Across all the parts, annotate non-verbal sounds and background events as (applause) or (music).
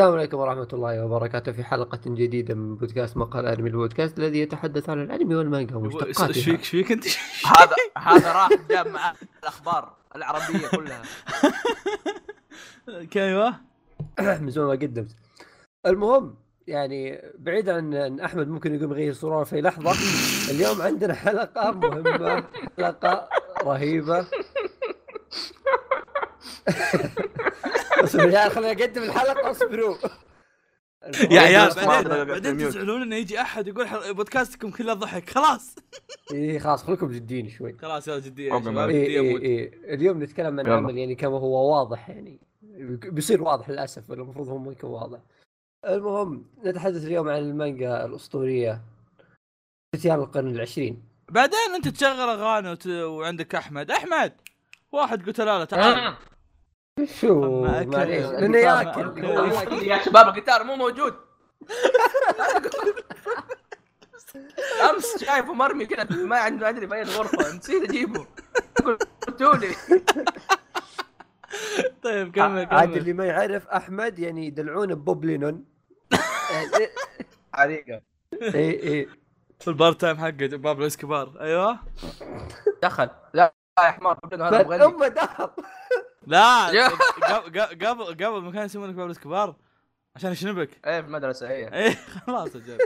السلام عليكم ورحمة الله وبركاته في حلقة جديدة من بودكاست مقال أنمي. البودكاست الذي يتحدث عن الأنمي والمانجا إيش ومشتقاتها فيك إيش فيك أنت؟ (laughs) هذا هذا راح جاب معاه الأخبار العربية كلها. أيوه من زمان ما قدمت. المهم يعني بعيد عن أن أحمد ممكن يقوم يغير صورة في لحظة (laughs) اليوم عندنا حلقة مهمة حلقة رهيبة. (laughs) اصبر يا عيال خليني أقدم الحلقة اصبروا يا عيال بعدين بعدين. تزعلون انه يجي أحد يقول بودكاستكم كله ضحك خلاص. (laughs) اي خلاص خليكم جديين شوي. خلاص يلا إيه إيه مود. إيه. اليوم نتكلم عن يلا. عمل يعني كما هو واضح يعني. بيصير واضح للأسف ولا المفروض هو ما يكون واضح. المهم نتحدث اليوم عن المانجا الأسطورية. فتيان القرن العشرين. بعدين أنت تشغل أغاني وت... وعندك أحمد. أحمد! واحد قلت له لا تعال. شو؟ معليش. أكل- لأنه ياكل. (laughs) يا شباب الجيتار مو موجود. (laughs) أمس شايفه مرمي كذا ما عنده أدري في غرفه نسيت أجيبه. قلتوا لي. (laughs) طيب كمل عاد كمل. اللي ما يعرف أحمد يعني يدلعونه بوب لينون حريقه اي اي في البار تايم حقه بابلو اسكبار أيوه؟ دخل. لا يا حمار هذا مغني أمه دخل. لا. قبل قبل قبل ما كان يسمونك بابلو اسكبار عشان يشنبك. إيه في المدرسة إيه إيه خلاص أجل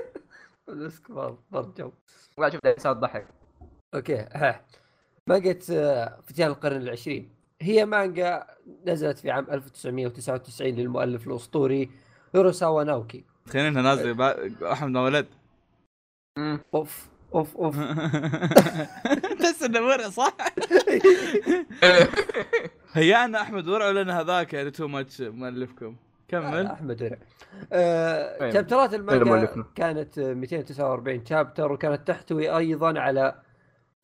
بس كبار ضرب جو. لا شوف الانسان ضحك أوكي ها. مانجا آه، فتيان القرن العشرين. هي مانجا نزلت في عام 1999 للمؤلف الأسطوري هيروساوا ناوكي تخيل إنها نازلة با- أحمد ما ولد. أوف أوف أوف. (laughs) تحس إنه صح؟ (laughs) هي أنا أحمد ورع ولا هذاك يعني too much مؤلفكم؟ كمل. أحمد ورع. آه، طيب. شابترات طيب المانجا. كانت آه، 249 chapter وكانت تحتوي أيضا على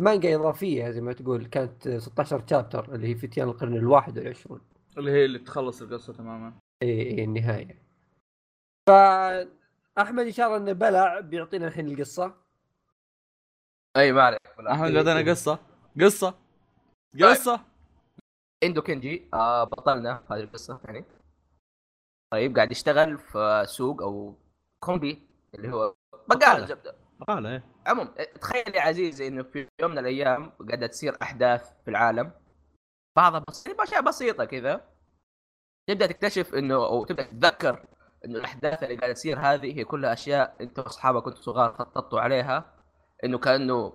مانجا إضافية زي ما تقول. كانت آه، 16 chapter اللي هي فتيان القرن الواحد والعشرون. اللي هي اللي تخلص القصة تماما. إي إي النهاية. فاحمد إن شاء الله إنه بلع بيعطينا الحين القصة. أي ما عليك. أحمد بعدين قصة. قصة. قصة. اندو كينجي. آه بطلنا في هذه القصة يعني. طيب قاعد يشتغل في سوق أو كومبي اللي هو بقالة. زبده قال إيه. عموم تخيل يا عزيزي إنه في يوم من الأيام قاعدة تصير أحداث في العالم. بعضها بسيطه اشياء بسيطة كذا. تبدأ تكتشف إنه أو تبدأ تتذكر إنه الأحداث اللي قاعدة تصير هذه هي كلها أشياء انت واصحابك كنتوا صغار خططتوا عليها. إنه كأنه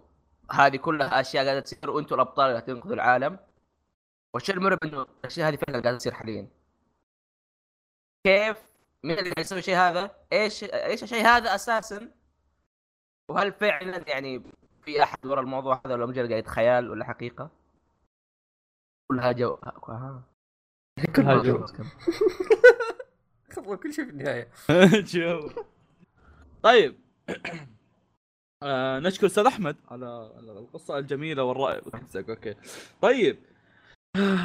هذه كلها أشياء قاعدة تصير وأنتم الأبطال اللي هتنقذوا العالم. والشيء المرعب انه الأشياء هذه فعلا قاعدة تصير حاليا كيف مين اللي يسوي الشيء هذا؟ إيش إيش الشيء هذا أساسا؟ وهل فعلا يعني في أحد وراء الموضوع هذا ولا مجرد قاعد خيال ولا حقيقة؟ كلها جو آه. كلها جو. خبر كل شيء في النهاية (laughs) جو طيب (clears throat) آه نشكر أستاذ أحمد على القصة الجميلة حقك okay طيب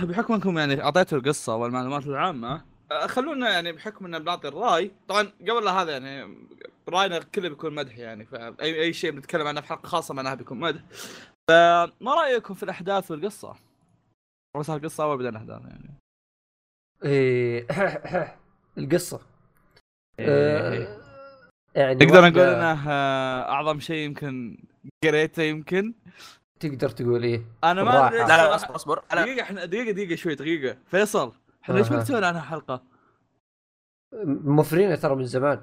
بحكم انكم يعني أعطيتوا القصة والمعلومات العامة. آه، خلونا يعني بحكم ان بنعطي الرأي. طبعا قبل لا هذا يعني رأينا كله بيكون مدح يعني فاي أي شيء بنتكلم عنه في حلقة خاصة معناها بيكون مدح. فما رأيكم في الأحداث والقصة؟ بس القصة أول بعدين الاحداث يعني. إيه (coughs) القصة. إيه. آه، يعني نقدر نقول انه آه، أعظم شيء يمكن قريته يمكن؟ تقدر تقول إيه؟ أنا ما. أدري لا لا أصبر أصبر. أنا دقيقة إحنا دقيقة دقيقة شوي دقيقة. فيصل إحنا ليش ما. نسوي عنها حلقة؟ موفرينها ترى من زمان.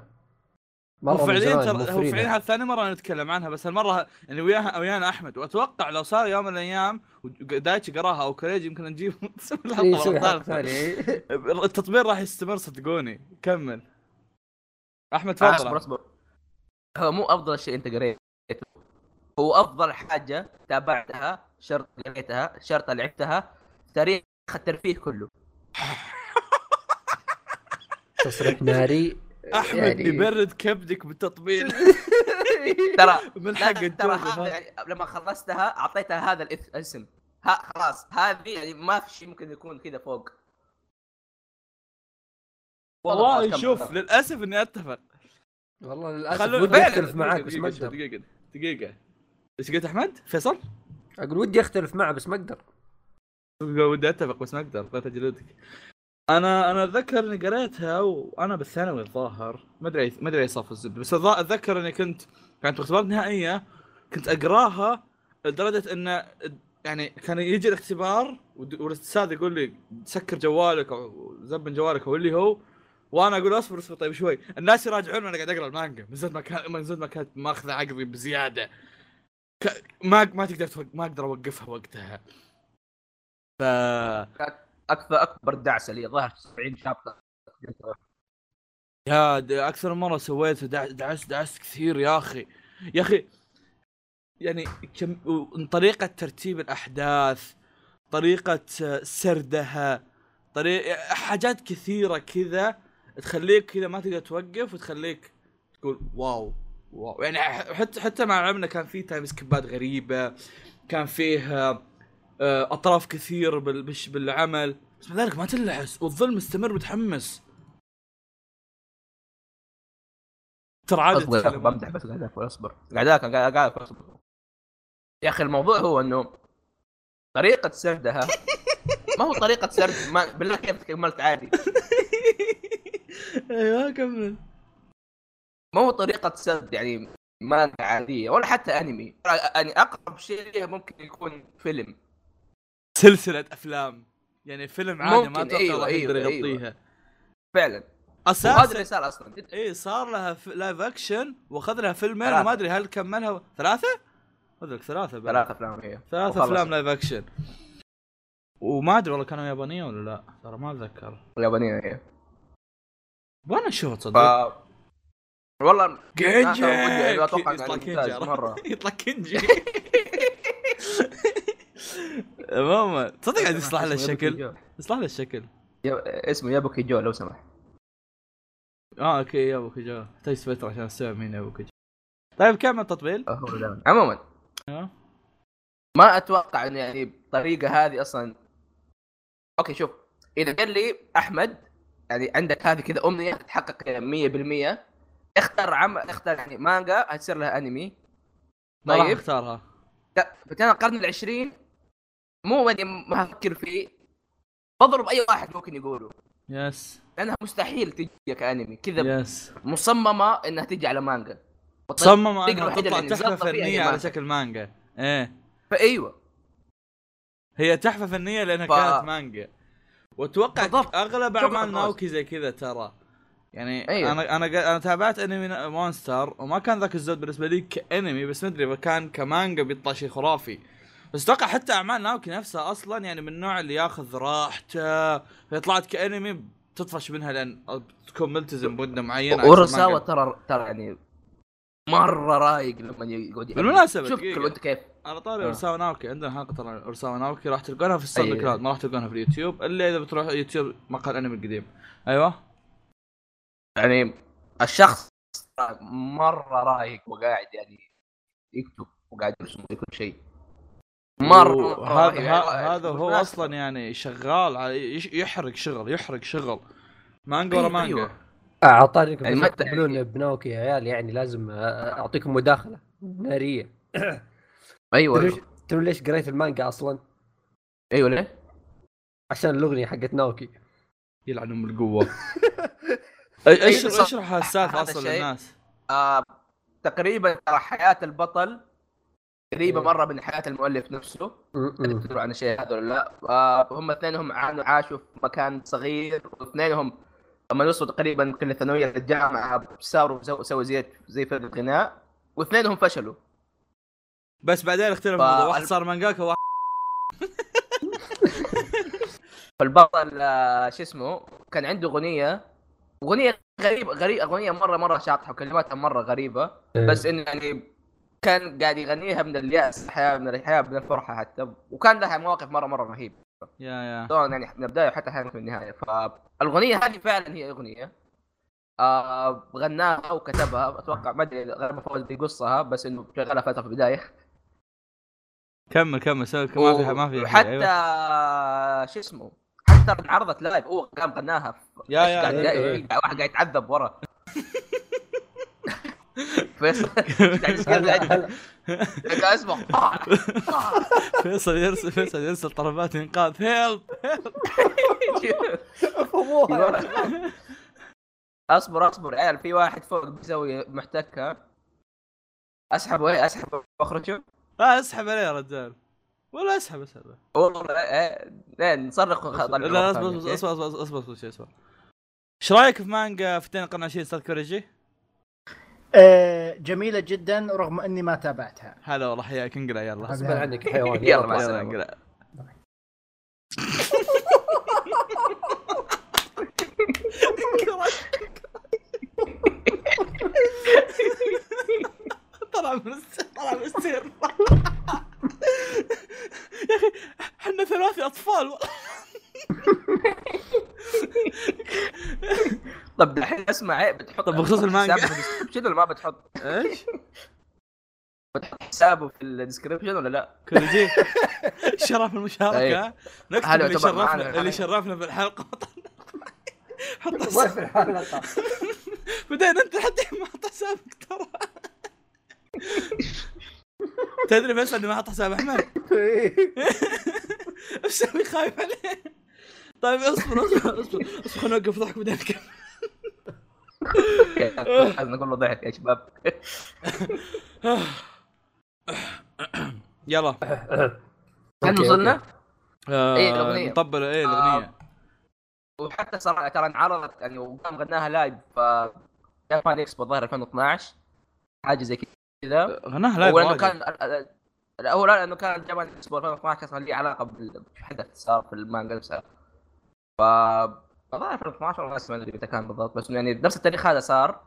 مرة وفعليا زمان ترى هو. فعليا هذه ثاني مرة نتكلم عنها بس هالمرة يعني وياها ويانا أحمد. وأتوقع لو صار يوم من الأيام ودايتشي قراها أو كريج يمكن نجيب (laughs) نسوي إيه، حلقة. (laughs) التطبير راح يستمر صدقوني. كمل. أحمد اصبر تفضل. أصبر. هو مو أفضل شيء أنت قريته. هو أفضل حاجة تابعتها شرط قريتها شرط لعبتها تاريخ الترفيه كله. (laughs) تصريح ناري أحمد يعني- يبرد كبدك بالتطبيل. (laughs) ترى (laughs) من حق ترى يعني لما خلصتها أعطيتها هذا الاسم. ها خلاص. هذه يعني ما في شيء ممكن يكون كذا فوق. والله. شوف للأسف إني أتفق. والله للأسف خلونا ودي. اختلف معاك بس ما دقيقة دقيقة. إيش قلت أحمد؟ فيصل؟ أقول ودي أختلف معه بس ما أقدر. ودي أتفق بس ما أقدر بغيت اجلدك أنا أنا أتذكر إني قريتها وأنا بالثانوي الظاهر. ما أدري ما أدري اي صف الزبدة بس أتذكر إني كنت كانت اختبارات نهائية كنت أقراها لدرجة انه يعني كان يجي الاختبار والأستاذ يقول لي سكر جوالك أو زبن جوالك أو اللي هو وأنا أقول أصبر أصبر طيب شوي. الناس يراجعون وأنا قاعد أقرأ المانجا من زود ما كان من زود ما كانت ماخذة عقلي بزيادة. ك... ما ما تقدر توق... ما أقدر أوقفها وقتها. ف أكثر أكبر دعسة لي ظهر 70 شابتر. يا أكثر مرة سويت دع- دعست دعست كثير يا أخي. يا أخي يعني كم طريقة ترتيب الأحداث طريقة سردها طريق حاجات كثيرة كذا تخليك كذا ما تقدر توقف وتخليك تقول wow. wow يعني حتى حتى مع علمنا كان في time skip ات غريبة كان فيه آه، أطراف كثير بالعمل. بس مع ذلك ما تلحس وتظل مستمر متحمس. ترى عادي بمدح بس قاعد أصبر. قاعد قاعد اصبر يا أخي الموضوع هو إنه طريقة سردها ما هو طريقة سرد؟ ما بالله كيف كملت عادي؟ (laughs) أيوه كمل. ما هو طريقة سرد يعني مانجا عادية ولا حتى أنمي. يعني أقرب شيء ليها ممكن يكون فيلم. سلسلة أفلام. يعني فيلم عادي ما أتوقع أيوة، يقدر أيوة، يغطيها. فعلا. وهذا اللي أساسا صار أصلا. اي صار لها ف... live action وأخذ لها فيلمين. وما أدري هل كملها ثلاثة؟ اذكر ثلاثة بعد. ثلاث أفلام هي ثلاث وخلص. أفلام live action وما أدري والله كانوا يابانيه ولا لا. ترى ما أتذكر. اليابانية هي وأنا ف تصدق والله كنجي أتوقع يطلع كنجي مرة. (laughs) يطلع كنجي عموما (laughs) تصدق قاعد يصلح له الشكل؟ يصلح له الشكل. يا- اسمه يابوكي جو لو سمحت. آه أوكي يا ابو كجو تجلس فتره عشان استوعب مين يا ابو كجو طيب كمل التطبيل ده. عموما آه. ما أتوقع انه يعني الطريقة هذه أصلا. okay شوف إذا قال لي أحمد يعني عندك هذه كذا أمنية تتحقق 100% اختار عم اختار يعني مانجا هتصير لها انمي. ما طيب. اختارها. فتيان القرن العشرين. مو ما أفكر فيه. بضرب أي واحد ممكن يقوله. yes. لأنها مستحيل تجي كأنمي. كذا yes. مصممة إنها تجي على مانجا. صمم الطريقة إنها تطلع تحفة فنية على. شكل مانجا. إيه. فأيوة. هي تحفة فنية لأنها ف- كانت مانجا. وأتوقع. أغلب أعمال. ناوكي زي كذا ترى. يعني أيوة. أنا أنا أنا تابعت أنمي Monster وما كان ذاك الزود بالنسبة لي كأنمي بس ما أدري كان كمانجا بيطلع شيء خرافي بس أتوقع حتى أعمال ناوكي نفسها أصلا يعني من النوع اللي ياخذ راحته فاذا طلعت كأنمي بتطفش منها لأن تكون ملتزم بمدة معينة أوراساوا. ترى ترى يعني مرة رايق لما يقعد يألف. بالمناسبة، شوف أنت كيف على طاري آه. أوراساوا ناوكي عندنا حلقة ترى أوراساوا ناوكي راح تلقونها في ال Sound أيوة. Cloud ما راح تلقونها في اليوتيوب الا إذا بتروح يوتيوب مقال أنمي القديم أيوه يعني الشخص مرة رايق وقاعد يعني يكتب وقاعد يرسم كل شيء مرة مرة هذا. ه- هذا هو. أصلا يعني شغال على يش- يحرق شغل يحرق شغل مانجا ورا مانجا أيوة. أعطاني يعني تقبلون بناوكي يا عيال يعني لازم أعطيكم مداخلة نارية أيوه أيوه تدرون ليش قريت المانجا أصلا؟ أيوه ليه؟ عشان الأغنية حقت ناوكي يلعن ام القوه (laughs) صح. اشرح السالفه هذا أصلا. للناس آه تقريبا ترى حياة البطل قريبة إيه. مرة من حياة المؤلف نفسه. تدروا عن الشيء هذا ولا لا آه هم اثنينهم عانوا عاشوا في مكان صغير واثنينهم لما وصلوا تقريبا كل ثانويه الجامعة صاروا سو- سووا زي زي فرقه غناء واثنينهم فشلوا بس بعدين اختلف ف- الموضوع واحد صار مانجاكا واحد (laughs) فالبطل آه شو اسمه كان عنده أغنية أغنية غريبه غريبه أغنية مره مرة شاطحة وكلماتها مرة غريبة. إيه. بس إنه يعني كان قاعد يغنيها من اليأس الحياة من الحياة من الفرحة حتى. وكان لها مواقف مره مرة رهيبة. يا يا. سواء يعني من البدايه وحتى أحيانا في النهاية. فالأغنية هذه فعلا هي أغنية آه غناها وكتبها. أتوقع ما أدري غالبا فوز بيقصها بس إنه شغلها فترة في البداية. كمل كمل. سوي ما في ما في وحتى أيوة. شو اسمه؟ حتى انعرضت لايف هو قام غناها. يا- يا- قاعد إيه، إيه. واحد قاعد يتعذب ورا. (laughs) فيصل قاعد اسمع طاح، طاح. فيصل يرسل فيصل يرسل طلبات إنقاذ. هيلب (laughs) افهموها اصبر اصبر عيال في واحد فوق بيسوي محتكه اسحبه إيه اسحبه واخرجه لا اسحب عليه يا رجال. ولا اسحب اسحب. والله إيه، نصرخ لا اصبر. اصبر اصبر اصبر اصبر اصبر إيش رأيك في مانجا فتين القرن العشرين أستاذ كوريجي؟ آه، جميلة جدا رغم أني ما تابعتها. هلا والله حياك انقلع يلا. غصبا عنك يا (laughs) حيوان يلا، مع يلا السلامة. انقلع. طلع من السير طلع من السير. يا أخي إحنا ثلاثي أطفال طب الحين اسمع إيه، بتحط طب بخصوص المانجا. في ولا ما بتحط؟ إيش؟ بتحط حسابه في ال description ولا لا؟ كوريجي شرف المشاركة أيوه. نكتب اللي شرفنا اللي الحلقة. شرفنا بالحلقة حط ما حساب في الحلقة بعدين (laughs) انت حتى ما حط حسابك ترى تدري فيصل اني ما حط حساب احمد إيش أسوي خايف عليه. طيب اصبر اصبر اصبر. اصبر خلينا نوقف ضحك بعدين. نكمل لازم نقول له ضحك يا شباب. يلا. هل وصلنا؟ آه، إيه، الأغنية. نطبل إيه الأغنية. وحتى صار ترى انعرضت يعني وقام غناها live ف Japan Expo الظاهر 2012 حاجة زي كذا. غناها live هو لأنه. كان هو لا لأنه كان Japan Expo 2012 كان لي علاقة بالحدث صار في المانجا نفسها. ف الظاهر 2012 والله ما أدري متى كان بالضبط بس يعني نفس التاريخ هذا صار.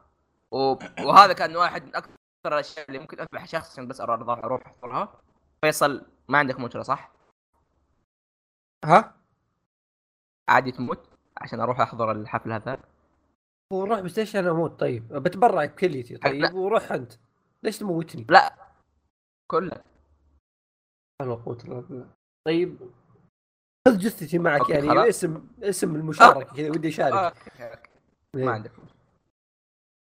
و... وهذا كان واحد من أكثر الأشياء اللي ممكن أذبح شخص عشان بس أروح أروح احضرها فيصل ما عندك مشكله صح؟ ها؟ عادي تموت عشان أروح أحضر الحفل هذا؟ وروح PlayStation أموت طيب. بتبرع بكليتي. طيب. وروح أنت. ليش تموتني؟ لا. كله. أنا قوة الا بالله طيب. خذ جثتي معك okay، يعني خلاص. اسم اسم المشاركة كذا ودي أشارك. okay، okay. إيه. ما عندك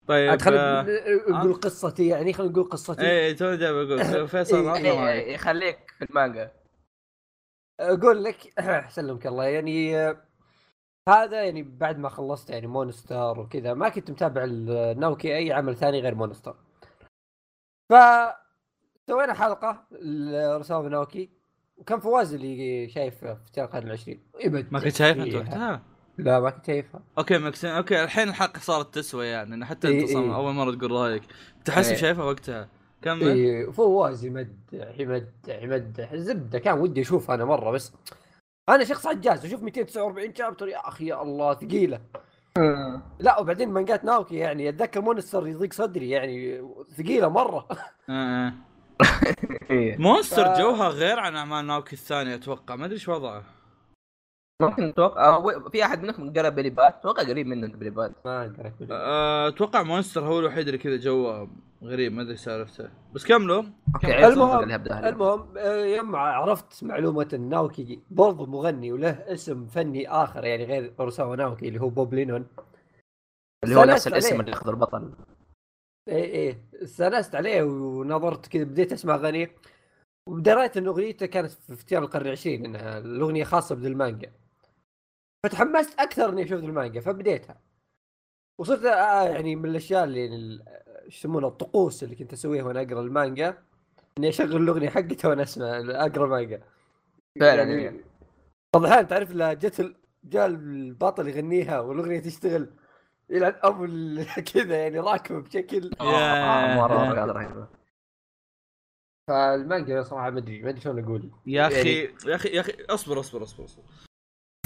طيب عاد خلينا آه، نقول قصتي يعني خلينا نقول قصتي. إيه توني جاي بقول (laughs) فيصل إيه، مايك. إيه، يخليك في المانجا. أقول لك (clears throat) سلمك الله. يعني آه، هذا يعني بعد ما خلصت يعني Monster وكذا ما كنت متابع الناوكي أي عمل ثاني غير Monster ف سوينا حلقة لرسام ناوكي وكان فواز اللي شايف فتيان القرن العشرين يبد ما كنت شايفها أنت. وقتها؟ لا ما كنت شايفها. okay مكسين. okay الحين الحلقة صارت تسوى يعني إن حتى إيه، انت صار إيه. أول مرة تقول رأيك. تحس إيه. شايفها وقتها. كمل. اي فواز يمدح يمدح يمدح الزبده كان ودي أشوف أنا مرة بس أنا شخص عجاز أشوف 249 chapter يا أخي يا الله ثقيلة. لا وبعدين مانجات ناوكي يعني أتذكر Monster يضيق صدري يعني ثقيلة مرة آه، آه. (laughs) إيه. Monster جوها غير عن أعمال ناوكي الثانية أتوقع ما أدري إيش وضعه ممكن نتوقع هو في أحد منكم قرأ Billy Bat؟ أتوقع قريب منك Billy Bat. ما أقدر أقول. آه، أتوقع Monster هو الوحيد اللي كذا جوه غريب ما أدري سالفته. بس كملوا. المهم-. المهم آه، يوم عرفت معلومة إن ناوكي برضه مغني وله اسم فني آخر يعني غير أوراساوا ناوكي اللي هو بوب لينون. اللي هو نفس الاسم. اللي ياخذ البطل. إيه إيه. استانست عليه ونظرت كذا بديت أسمع أغانيه. ودريت إن أغنيته كانت في اختيار القرن العشرين إنها الأغنية خاصة بذي المانجا فتحمست أكثر إني أشوف المانجا فبديتها. وصرت آه يعني من الأشياء اللي ال- إيش يسمونها الطقوس اللي كنت أسويها وأنا أقرأ المانجا إني أشغل الأغنية حقتها وأنا أسمع أقرأ المانجا. فعلا يعني يعني. بعض الاحيان تعرف لا جت ال- جاء البطل يغنيها والأغنية تشتغل يلعن أبو ال- (laughs) كذا يعني راكبه بشكل. (laughs) آه، آه، مرة رهيبه فالمانجا صراحة ما أدري ما أدري شلون أقول. يا أخي يعني- يا أخي يا أخي أصبر أصبر أصبر أصبر.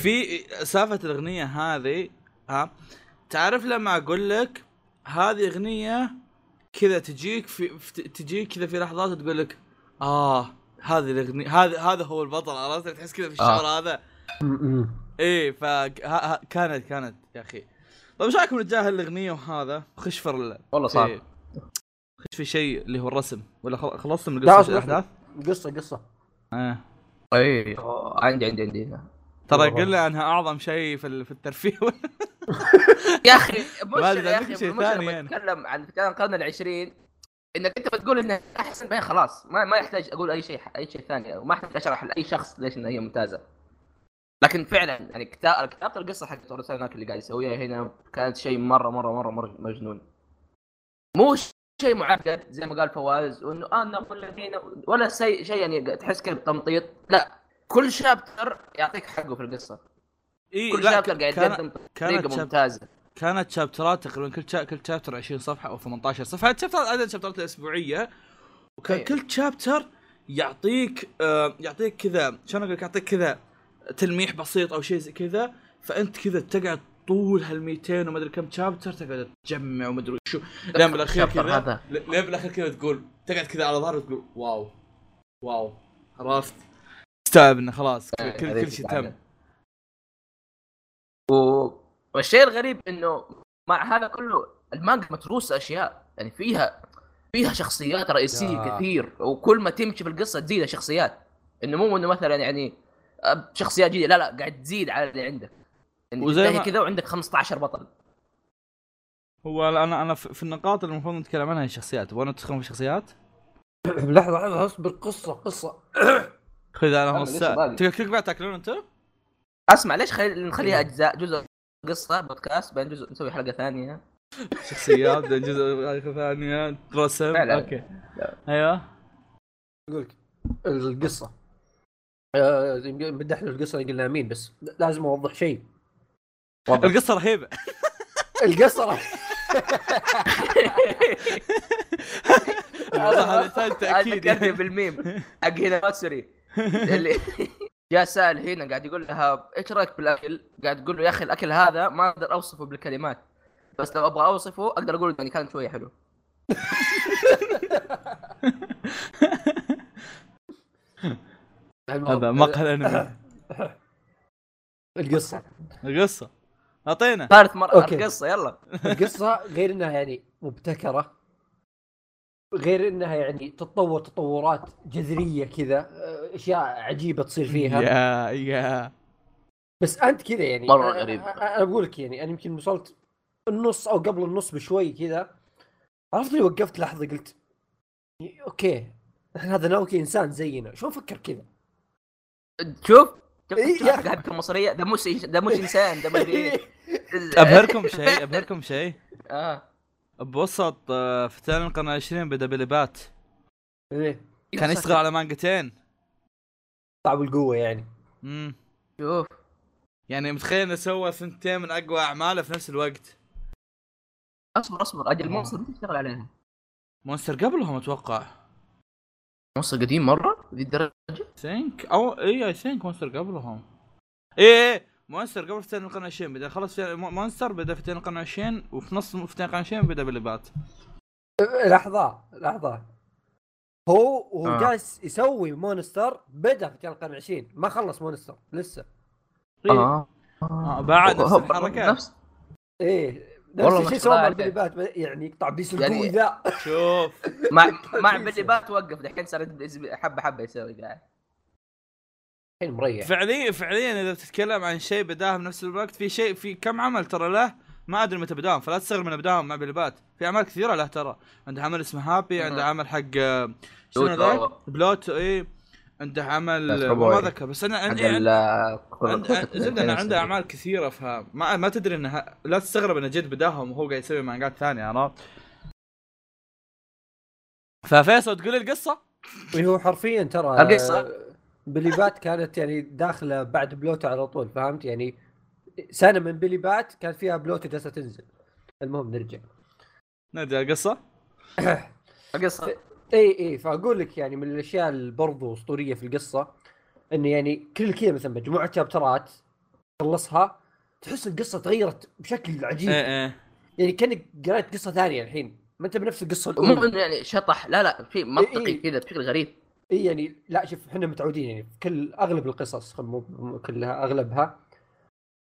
في سالفة الأغنية هذه ها؟ تعرف لما أقول لك هذه أغنية كذا تجيك في في- تجيك كذا في لحظات تقول لك آه هذه الأغنية هذا هذا هو البطل. عرفت؟ تحس كذا في آه. الشعور هذا. إيه ف ها- ها- كانت كانت يا أخي. طيب إيش رأيكم نتجاهل الأغنية وهذا؟ خش في ال- والله صعب. في- خش في شيء اللي هو الرسم. ولا خل- خلصت من قصة الأحداث؟ قصة قصة. آه. اي عندي عندي عندي. ترى. قلنا انها أعظم شيء في ال- في الترفيه. (laughs) يا أخي مشكلة يا أخي شيء ثاني لما يعني. نتكلم عن فتيان القرن العشرين. إنك أنت بتقول انها أحسن بعدين خلاص. ما ما يحتاج أقول أي شيء أي شيء ثاني. ما أحتاج أشرح لأي شخص ليش إنها هي ممتازة. لكن فعلا يعني كتاب كتابة القصة حق هناك اللي قاعد يسويها هنا كانت شيء مره مره مره مرة مجنون. مو شيء معقد زي ما قال فواز وإنه آه نقول الذين ولا شيء شيء يعني تحس كذا بتمطيط. لا. كل شابتر يعطيك حقه في القصة. إي كل شابتر قاعد يقدم طريقة شاب- ممتازة. كانت شابترات تقريبا كل شا... كل شابتر 20 صفحة أو 18 صفحة. شابترات عدد الشابترات الأسبوعية. وكان أي. كل شابتر يعطيك آه يعطيك كذا شلون أقول لك يعطيك كذا تلميح بسيط أو شيء زي كذا. فأنت كذا تقعد طول هال 200 وما أدري كم شابتر تقعد تجمع وما أدري شو. لين بالأخير كذا لين بالأخير كذا تقول تقعد كذا على ظهرك وتقول واو واو عرفت تستوعب إنه خلاص كل كل, كل شيء تم. و... والشيء الغريب إنه مع هذا كله المانجا متروسة أشياء. يعني فيها فيها شخصيات رئيسية يا. كثير وكل ما تمشي في القصة تزيد شخصيات إنه مو إنه مثلا يعني شخصيات جديدة لا لا قاعد تزيد على اللي عندك. يعني وزي ما- كذا وعندك 15 بطل. هو أنا أنا في النقاط اللي المفروض نتكلم عنها الشخصيات تبغون تدخلون في الشخصيات؟ (coughs) لحظة لحظة أصبر. قصة قصة. (coughs) خذ أنا نص. تقدر تاكلون أنت؟ أسمع ليش خلي... نخليها أجزاء جزء قصة بودكاست بعدين جزء نسوي حلقة ثانية. شخصيات بعدين جزء ثانية رسم. أوكي. أيوه. أقول لك القصة. آه، مدحنا القصة قلنا مين بس لازم أوضح شيء. (laughs) القصة رهيبة. القصة الوضع (laughs) هذا هذا تأكيد يعني. بالميم. حق هنا ماتسوري اللي جاء سائل هنا قاعد يقول لها إيش رأيك بالأكل؟ قاعد تقول له يا أخي الأكل هذا ما أقدر أوصفه بالكلمات بس لو أبغى أوصفه أقدر أقول يعني كان شوية حلو. (laughs) هذا مقهى الأنمي. القصة. القصة. أعطينا. ثالث مرة. القصة يلا. القصة غير إنها يعني مبتكرة. غير إنها يعني تتطور تطورات جذرية كذا آه، أشياء عجيبة تصير فيها. يا يا. بس أنت كذا يعني مرة أنا- غريب. أنا أقول لك يعني أنا يمكن وصلت النص أو قبل النص بشوي كذا. عرفت لي وقفت لحظة قلت okay إحنا هذا ناوكي إنسان زينا شلون فكر كذا؟ شوف شوف إيه، حقتك المصرية ده مش ده مش إنسان ده مدري (laughs) إيه. أبهركم شيء أبهركم شيء. آه. بوسط آه، فتيان القرن العشرين بدا Billy Bat إيه. كان يشتغل على مانجتين. صعب القوة يعني. امم شوف. يعني متخيل إنه سوى ثنتين من أقوى أعماله في نفس الوقت. أصبر أصبر. أجل Monster متى اشتغل عليها؟ Monster قبلهم أتوقع. Monster قديم مرة؟ ذي الدرجة؟ think أو I I think Monster قبلهم. اي اي Monster قبل فتيان القرن العشرين بدأ خلص Monster بدأ فتيان القرن العشرين وفي نص فتيان القرن العشرين بدأ Billy Bat لحظة لحظة. هو وهو آه. جالس يسوي Monster بدأ في القرن 20 ما خلص Monster لسه. إيه. آه. آه، بعد نفس هو- الحركه نفس إيه والله نفس ما الشيء شاء الله سوى مع. ال Billy Bat يعني يقطع بيس يعني- القوي ذا. شوف. (laughs) مع مع Billy Bat توقف دحين صار حبة حبة يسوي قاعد. الحين مريح فعليا فعليا إذا بتتكلم عن شيء بداه بنفس الوقت في شيء في كم عمل ترى له ما أدري متى بداهم فلا تستغرب من بداهم مع بليبات في أعمال كثيرة له ترى عنده عمل اسمه هابي. عنده عمل حق آه، شنو ذاك؟ أو- بلوت اي عنده عمل بس ما. أذكر بس أنا عندي عند- عند- زبدة عنده أعمال كثيرة فما ما, ما تدري إنه لا تستغرب إنه جد بداهم وهو قاعد يسوي مانجات ثانية عرفت؟ ففيصل تقول لي القصة؟ هو حرفيا ترى القصة. آه، Billy Bat كانت يعني داخلة بعد بلوتو على طول فهمت؟ يعني سنة من Billy Bat كان فيها بلوتو جالسة تنزل. المهم نرجع. ندري القصة؟ (coughs) القصة. اي اي فأقول لك يعني من الأشياء اللي برضو أسطورية في القصة انه يعني كل كذا مثلا مجموعة chapter ات تخلصها تحس القصة تغيرت بشكل عجيب. إيه إيه. يعني كأنك قريت قصة ثانية الحين. ما أنت بنفس القصة مو الاولى انه يعني شطح. لا لا في منطقي إيه. كذا بشكل غريب. إي يعني لا شوف إحنا متعودين يعني في كل أغلب القصص خل- مو كلها أغلبها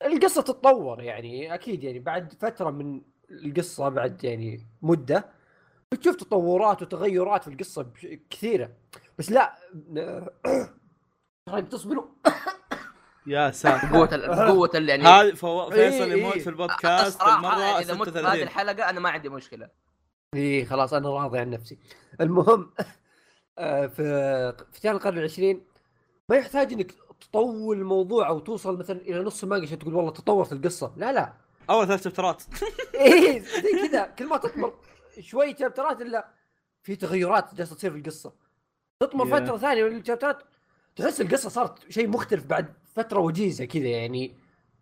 القصة تتطور يعني أكيد يعني بعد فترة من القصة بعد يعني مدة بتشوف تطورات وتغيرات في القصة بش- كثيرة. بس لا ترى (coughs) تصبروا. (coughs) يا ساتر. قوه ال- قوه ال- يعني هذا فو... فيصل يموت إيه. في البودكاست الصراحة المرة إذا مت في هذه 36 الحلقة أنا ما عندي مشكلة. إي إيه، خلاص أنا راضي عن نفسي. المهم في في افتتاح القرن العشرين. ما يحتاج إنك تطول الموضوع أو توصل مثلا إلى نص المانجا عشان تقول والله تطورت القصة. لا لا. أول ثلاث شابترات. (laughs) إيه زي كذا. كل ما تطمر شوي شابترات إلا في تغيرات جالسة تصير في القصة. تطمر Yeah. فترة ثانية من الشابترات تحس القصة صارت شيء مختلف بعد فترة وجيزة كذا يعني.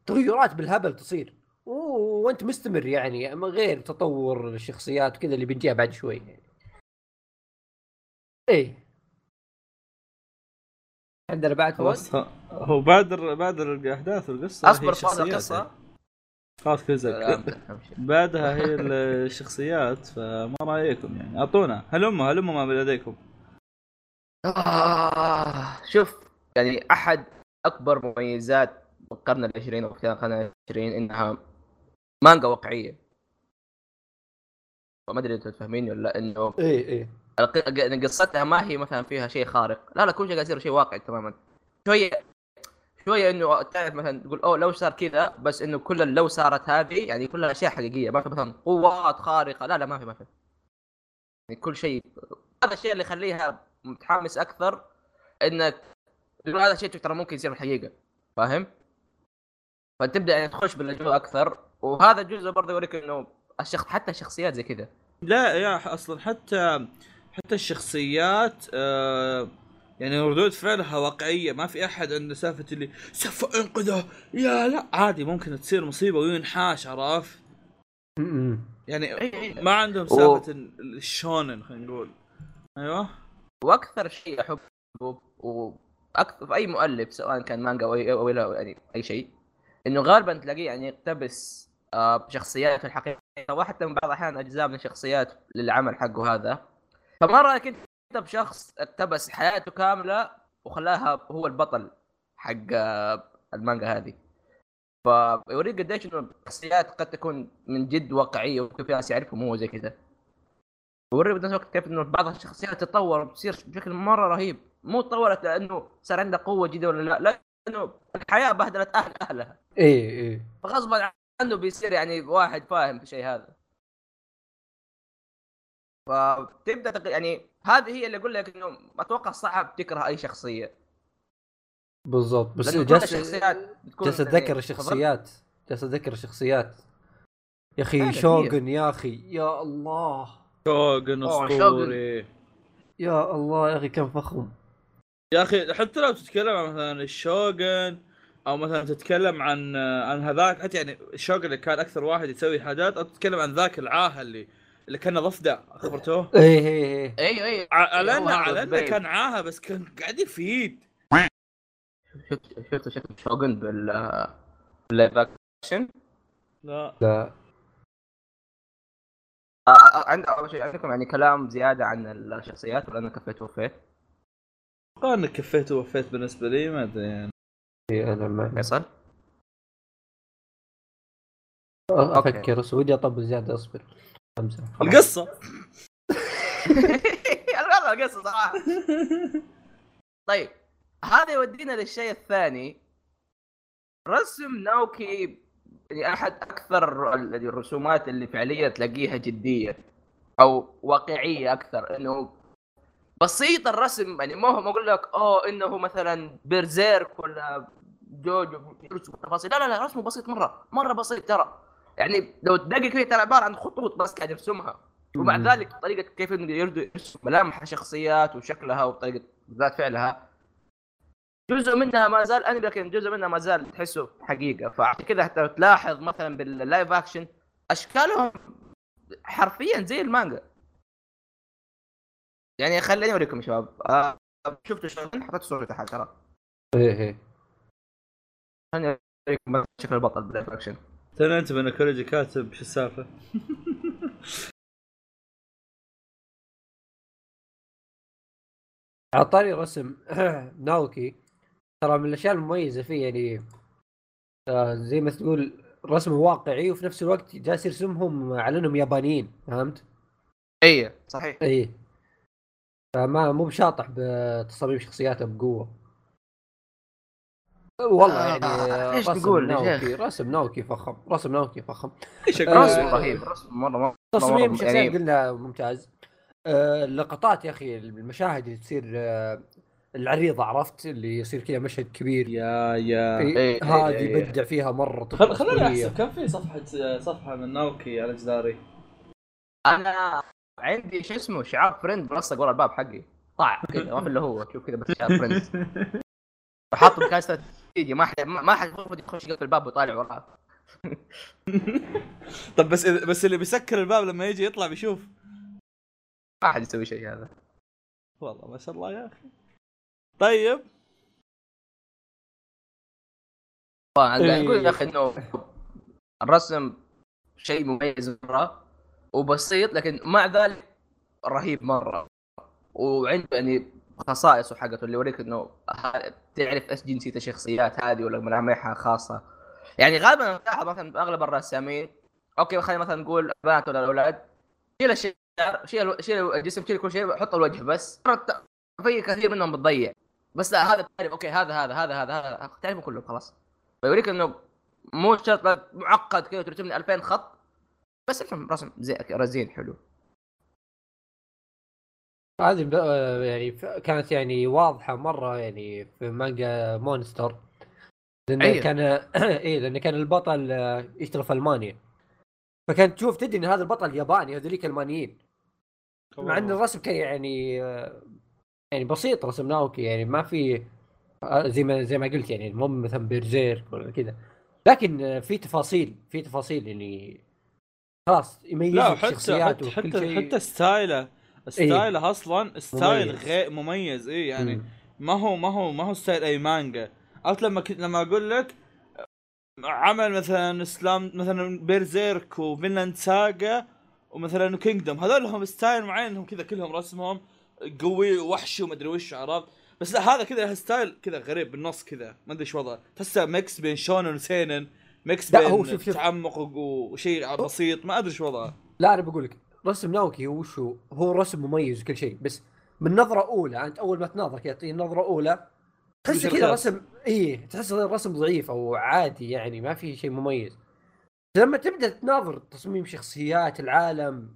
تغيرات بالهبل تصير. وأنت مستمر يعني من غير تطور الشخصيات وكذا اللي بنجيها بعد شوي يعني. إيه عندنا بعد فواز خلاص ه- هو بادر بادر الأحداث والقصة أصبر فاضل القصة. خلاص كذا بعدها هي الشخصيات فما رايكم يعني. أعطونا. هلموا هلموا ما لديكم؟ آه شوف يعني أحد أكبر مميزات القرن العشرين أو القرن العشرين إنها مانجا واقعية. ما أدري أنتم تفهميني ولا لأ إنه إيه إيه الق- إن قصتها ما هي مثلا فيها شيء خارق. لا لا كل شيء قاعد يصير شيء واقعي تماما. شوية شوية إنه تعرف مثلا تقول أوه لو صار كذا بس إنه كل لو صارت هذه يعني كلها أشياء حقيقية ما في مثلا قوات خارقة. لا لا ما في ما في. يعني كل شيء هذا الشيء اللي يخليها متحمس أكثر إنك تقول هذا الشيء ترى ممكن يصير في الحقيقة. فاهم؟ فتبدأ يعني تخش بالأجواء أكثر. وهذا جزء برضه يوريك إنه الشخص حتى الشخصيات زي كذا. لا يا أصلا حتى حتى الشخصيات آه يعني ردود فعلها واقعية ما في أحد عنده سالفة اللي سوف أنقذه. يا لا عادي ممكن تصير مصيبة وينحاش عرفت. يعني. ما عندهم سالفة ال- الشونن خلينا نقول. أيوه. وأكثر شيء احبه وأكثر في أي مؤلف سواء كان مانجا أو إلى يعني أي شيء إنه غالبا تلاقيه يعني يقتبس آه، بشخصيات في الحقيقة وحتى من بعض الأحيان أجزاء من الشخصيات للعمل حقه هذا. فما رأيك أنت بشخص اقتبس حياته كاملة وخلاها هو البطل حق آه، المانجا هذه؟ فيوريك قديش إنه الشخصيات قد تكون من جد واقعية وكيف ناس يعرفهم هو زي كذا. ويوري بنفس الوقت كيف إنه بعض الشخصيات تتطور وتصير بشكل مرة رهيب. مو تطورت لأنه صار عندها قوة جديدة ولا لا لا لأنه الحياة بهدلت أهل أهلها. إيه إيه. فغصبا عنه بيصير يعني واحد فاهم في الشيء هذا. فتبدا تق... يعني هذه هي اللي أقول لك إنه أتوقع صعب تكره أي شخصية. بالضبط. بس لأنه كل جالس الشخصيات بتكون جالس يعني أتذكر الشخصيات. جالس أتذكر الشخصيات. يا أخي شوغن يا أخي يا الله. شوغن أسطوري. يا الله يا أخي كم فخم. يا أخي حتى لو تتكلم عن مثلا الشوغن أو مثلا تتكلم عن عن هذاك حتى يعني الشوغن اللي كان أكثر واحد يسوي حاجات أو تتكلم عن ذاك العاهه اللي اللي كان ضفدع خبرته (laughs) إيه أيوه أيوه على هو انه هذا على إنه. كان عاهة بس كان قاعد يفيد. شفت شفت شكل شوغن بال بال live action؟ لا. لا. عند أول شيء عندكم يعني كلام زيادة عن الشخصيات ولا أنا كفيت وفيت؟ أتوقع انك كفيت ووفيت بالنسبة لي ما أدري يعني. إيه أنا ما فيصل؟ أفكر بس ودي أطبل زيادة أصبر. خمسة. خلاص. القصة. (laughs) والله القصة صراحة. طيب هذا يودينا للشيء الثاني. رسم ناوكي يعني احد أكثر ال- الرسومات اللي فعليا تلاقيها جدية أو واقعية أكثر إنه بسيط الرسم. يعني ما هو ما أقول لك أوه إنه مثلا بيرزيرك ولا جوجو تفاصيل. لا لا لا رسمه بسيط مرة مرة بسيط ترى. يعني لو تدقق فيه ترى عبارة عن خطوط بس قاعد يرسمها ومع. ذلك طريقة كيف إنه يرسم ملامح الشخصيات وشكلها وطريقة ذات فعلها. جزء منها ما زال انمي لكن جزء منها ما زال تحسه حقيقة. فعشان كذا حتى تلاحظ مثلا بال live action أشكالهم حرفيا زي المانجا. يعني خليني أوريكم يا شباب. آه شفتوا شلون حطيت صورته تحت ترى. إيه إيه. خليني أوريكم شكل البطل بال live action ترى أنت من كوريجي كاتب شو السالفه؟ اعطاني (laughs) رسم (clears throat) ناوكي ترى من الأشياء المميزة فيه يعني آه زي ما تقول رسمه واقعي وفي نفس الوقت جالس يرسمهم على أنهم يابانيين فهمت؟ اي صحيح إيه فما مو بشاطح بتصاميم شخصياته بقوة والله آه، يعني رسم تقول يا ناوكي شيخ؟ رسم ناوكي فخم رسم ناوكي فخم. إيش آه، رسم رهيب. رسم مره تصميم مرة- شخصيات يعني- قلنا ممتاز. آه، اللقطات يا أخي المشاهد اللي تصير العريضة عرفت؟ اللي يصير كذا مشهد كبير. يا يا. إيه، إيه، هذه إيه،. يبدع فيها مرة خل... خليني. أحسب كم في صفحة صفحة من ناوكي على جداري أنا عندي شو اسمه شعار Friend ملصق ورا الباب حقي. طاع كذا ما في إلا هو شوف كذا بس شعار فريند وحاطه مكان استراتيجي ما حد ما حد المفروض يخش يقفل الباب ويطالع وراه. (laughs) طب بس بس اللي بيسكر الباب لما يجي يطلع بيشوف. ما حد يسوي شيء هذا. والله ما شاء الله يا أخي. طيب. إيه. أقول يا أخي إنه الرسم شيء مميز مرة وبسيط لكن مع ذلك رهيب مرة. وعنده يعني خصائصه حقته اللي يوريك إنه تعرف إيش جنسيه الشخصيات هذه ولا ملامحها خاصة. يعني غالبا تلاحظ مثلا أغلب الرسامين. okay خلينا مثلا نقول البنات ولا الأولاد. شيل الشعر شيل شيل الجسم شيل كل شيء حط الوجه بس. في كثير منهم بتضيع. بس لا هذا تعرف okay هذا هذا هذا هذا هذا تعرفه كله خلاص. فيوريك إنه مو شرط معقد كذا ترسم لي 2000 خط. بس رسم زي رزين حلو. هذه ب- آه، يعني كانت يعني واضحة مرة يعني في مانجا مونستر لأنه أيوه. كان (clears throat) إيه لأنه كان البطل يشتغل في ألمانيا. فكانت تشوف تدري إن هذا البطل ياباني هذوليك ألمانيين. مع إن الرسم كان يعني آه، يعني بسيط رسم ناوكي يعني ما في آه، زي ما زي ما قلت يعني مو مثلا Berserk ولا كذا. لكن في تفاصيل في تفاصيل يعني خلاص يميز لا حتى حتى حتى style ه style ه أصلا style. غير مميز اي يعني. ما هو ما هو ما هو style أي مانجا عرفت لما كنت لما أقول لك عمل مثلا إسلام مثلا Berserk و Vinland Saga ومثلا Kingdom هذول لهم style معين انهم كذا كلهم رسمهم قوي وحشي ومدري وش عرفت بس لا هذا كذا له style كذا غريب بالنص كذا ما أدري إيش وضعه تحسه mix بين shonen و seinen mix بين هو شوف- شوف. تعمق وشيء بسيط ما أدري إيش وضعه لا أنا بقول لك رسم ناوكي هو؟ شو هو رسم مميز وكل شيء بس من نظرة أولى انت أول ما تناظر كذا تعطيه نظرة أولى تحس كذا. رسم إيه تحس الرسم ضعيف أو عادي يعني ما في شيء مميز. لما تبدأ تناظر تصميم شخصيات العالم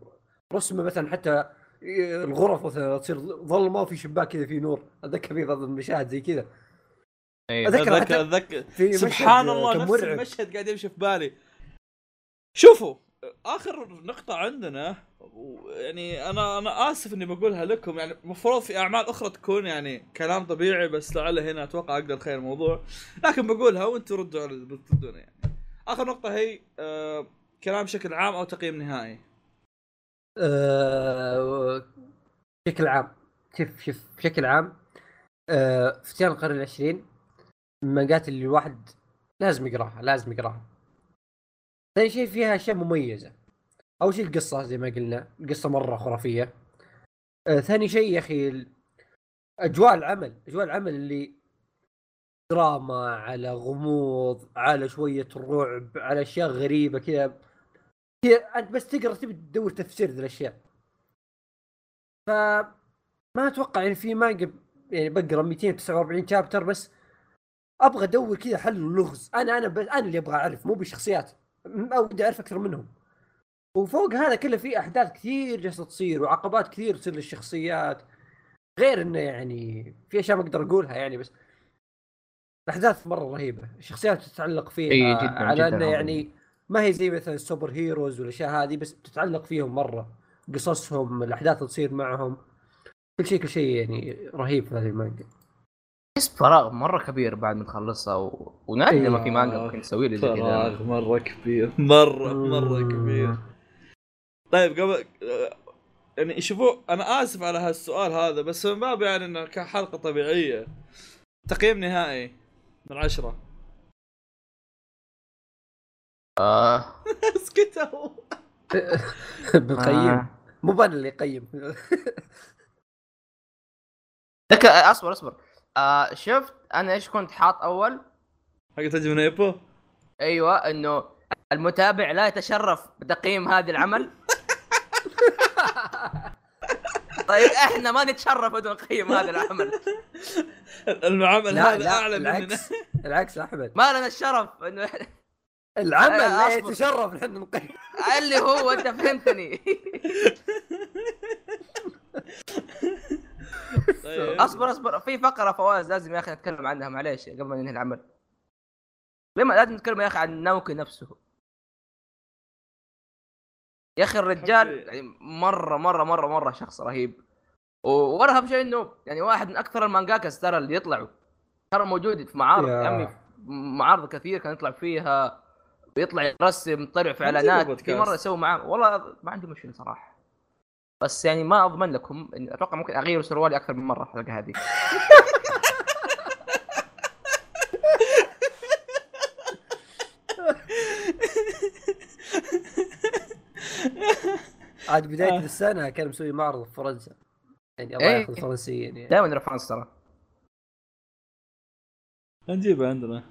رسمه مثلا حتى إيه، الغرف مثلا تصير ظلمه وفي شباك كذا فيه نور أتذكر في بعض المشاهد زي كذا. أذكر أتذكر اتذكر في سبحان الله نفس. المشهد قاعد يمشي في بالي. شوفوا! آخر نقطة عندنا يعني أنا أنا آسف إني بقولها لكم يعني المفروض في أعمال أخرى تكون يعني كلام طبيعي بس لعل هنا أتوقع أقدر خير الموضوع. لكن بقولها وأنتم ردوا على بتردون يعني. آخر نقطة هي آه كلام بشكل عام أو تقييم نهائي. آه، بشكل عام. شوف شوف بشكل عام فتيان القرن العشرين من المانجات اللي الواحد لازم يقراها لازم يقراها. ثاني شيء فيها أشياء مميزة. أول شيء القصة زي ما قلنا القصة مرة خرافية. آه، ثاني شيء يا أخي أجواء العمل أجواء العمل اللي دراما على غموض على شوية رعب على أشياء غريبة كذا. أنت بس تقرأ تبي تدور تفسير ذي الأشياء. ف ما أتوقع يعني في مانجا يعني بقرأ 249 شابتر بس أبغى أدور كذا حل اللغز. أنا أنا أنا اللي أبغى أعرف مو بالشخصيات م- أو بدي أعرف أكثر منهم. وفوق هذا كله في أحداث كثير جالسة تصير وعقبات كثير تصير للشخصيات. غير إنه يعني في أشياء ما أقدر أقولها يعني بس الاحداث مرة رهيبة. الشخصيات تتعلق فيها إي جداً، على جداً إنه. يعني ما هي زي مثلا السوبر هيروز والأشياء هذه بس تتعلق فيهم مرة. قصصهم الأحداث اللي تصير معهم. كل شيء كل شيء يعني رهيب في هذه المانجا. تحس فراغ مرة كبير بعد ما تخلصها و... ونادر إيه. ما في مانجا ممكن تسوي لي زي كذا. فراغ مرة كبير. مرة مرة كبير. طيب قبل يعني شوفوا أنا آسف على هالسؤال هذا بس من باب يعني إنه كحلقة طبيعية. تقييم نهائي من عشرة. آه. (laughs) اسكت هو. (laughs) بقيم. آه. مو أنا اللي يقيم. لك أصبر أصبر. آه شفت أنا إيش كنت حاط أول؟ حق تجي من أيبو؟ أيوه إنه المتابع لا يتشرف بتقييم هذا العمل. (laughs) طيب إحنا ما نتشرف بدون نقيم هذا العمل. العمل هذا لا أعلى مننا. العكس. العكس أحمد. ما لنا الشرف إنه إحنا- العمل لا. يتشرف نحن نقيم. اللي هو أنت فهمتني. (laughs) طيب. اصبر اصبر. في فقرة فواز لازم يا أخي نتكلم عنها معليش قبل ما ننهي العمل. لما لازم نتكلم يا أخي عن ناوكي نفسه. يا أخي الرجال يعني مرة مرة مرة مرة شخص رهيب. و- وارهب شيء إنه يعني واحد من أكثر المانجاكاز ترى اللي يطلعوا. ترى موجود في معارض يا. عمي معارض كثير كان يطلع فيها ويطلع يرسم طلع في إعلانات. في. مرة يسوي معاه والله ما عندي مشكله صراحة. بس يعني ما أضمن لكم أتوقع ممكن أغير سروالي أكثر من مرة الحلقة هذه. (laughs) عاد بداية آه. السنة كان مسوي معرض في فرنسا. يعني الله إيه. يأخذ الفرنسيين يعني. دائما نروح فرنسا ترى نجيبه عندنا.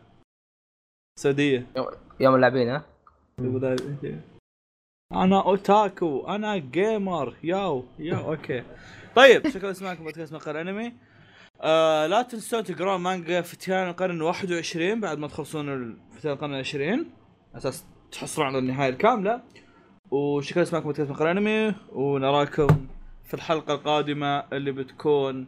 السعوديه يوم اللاعبين ها؟ أنا أوتاكو أنا جيمر ياو ياو okay. طيب شكرا لسماعكم بودكاست مقهى أنمي. آه لا تنسون تقرون مانجا فتيان القرن 21 بعد ما تخلصون فتيان القرن 20 أساس تحصلون على النهاية الكاملة. وشكرا لسماعكم بودكاست مقر أنمي. ونراكم في الحلقة القادمة اللي بتكون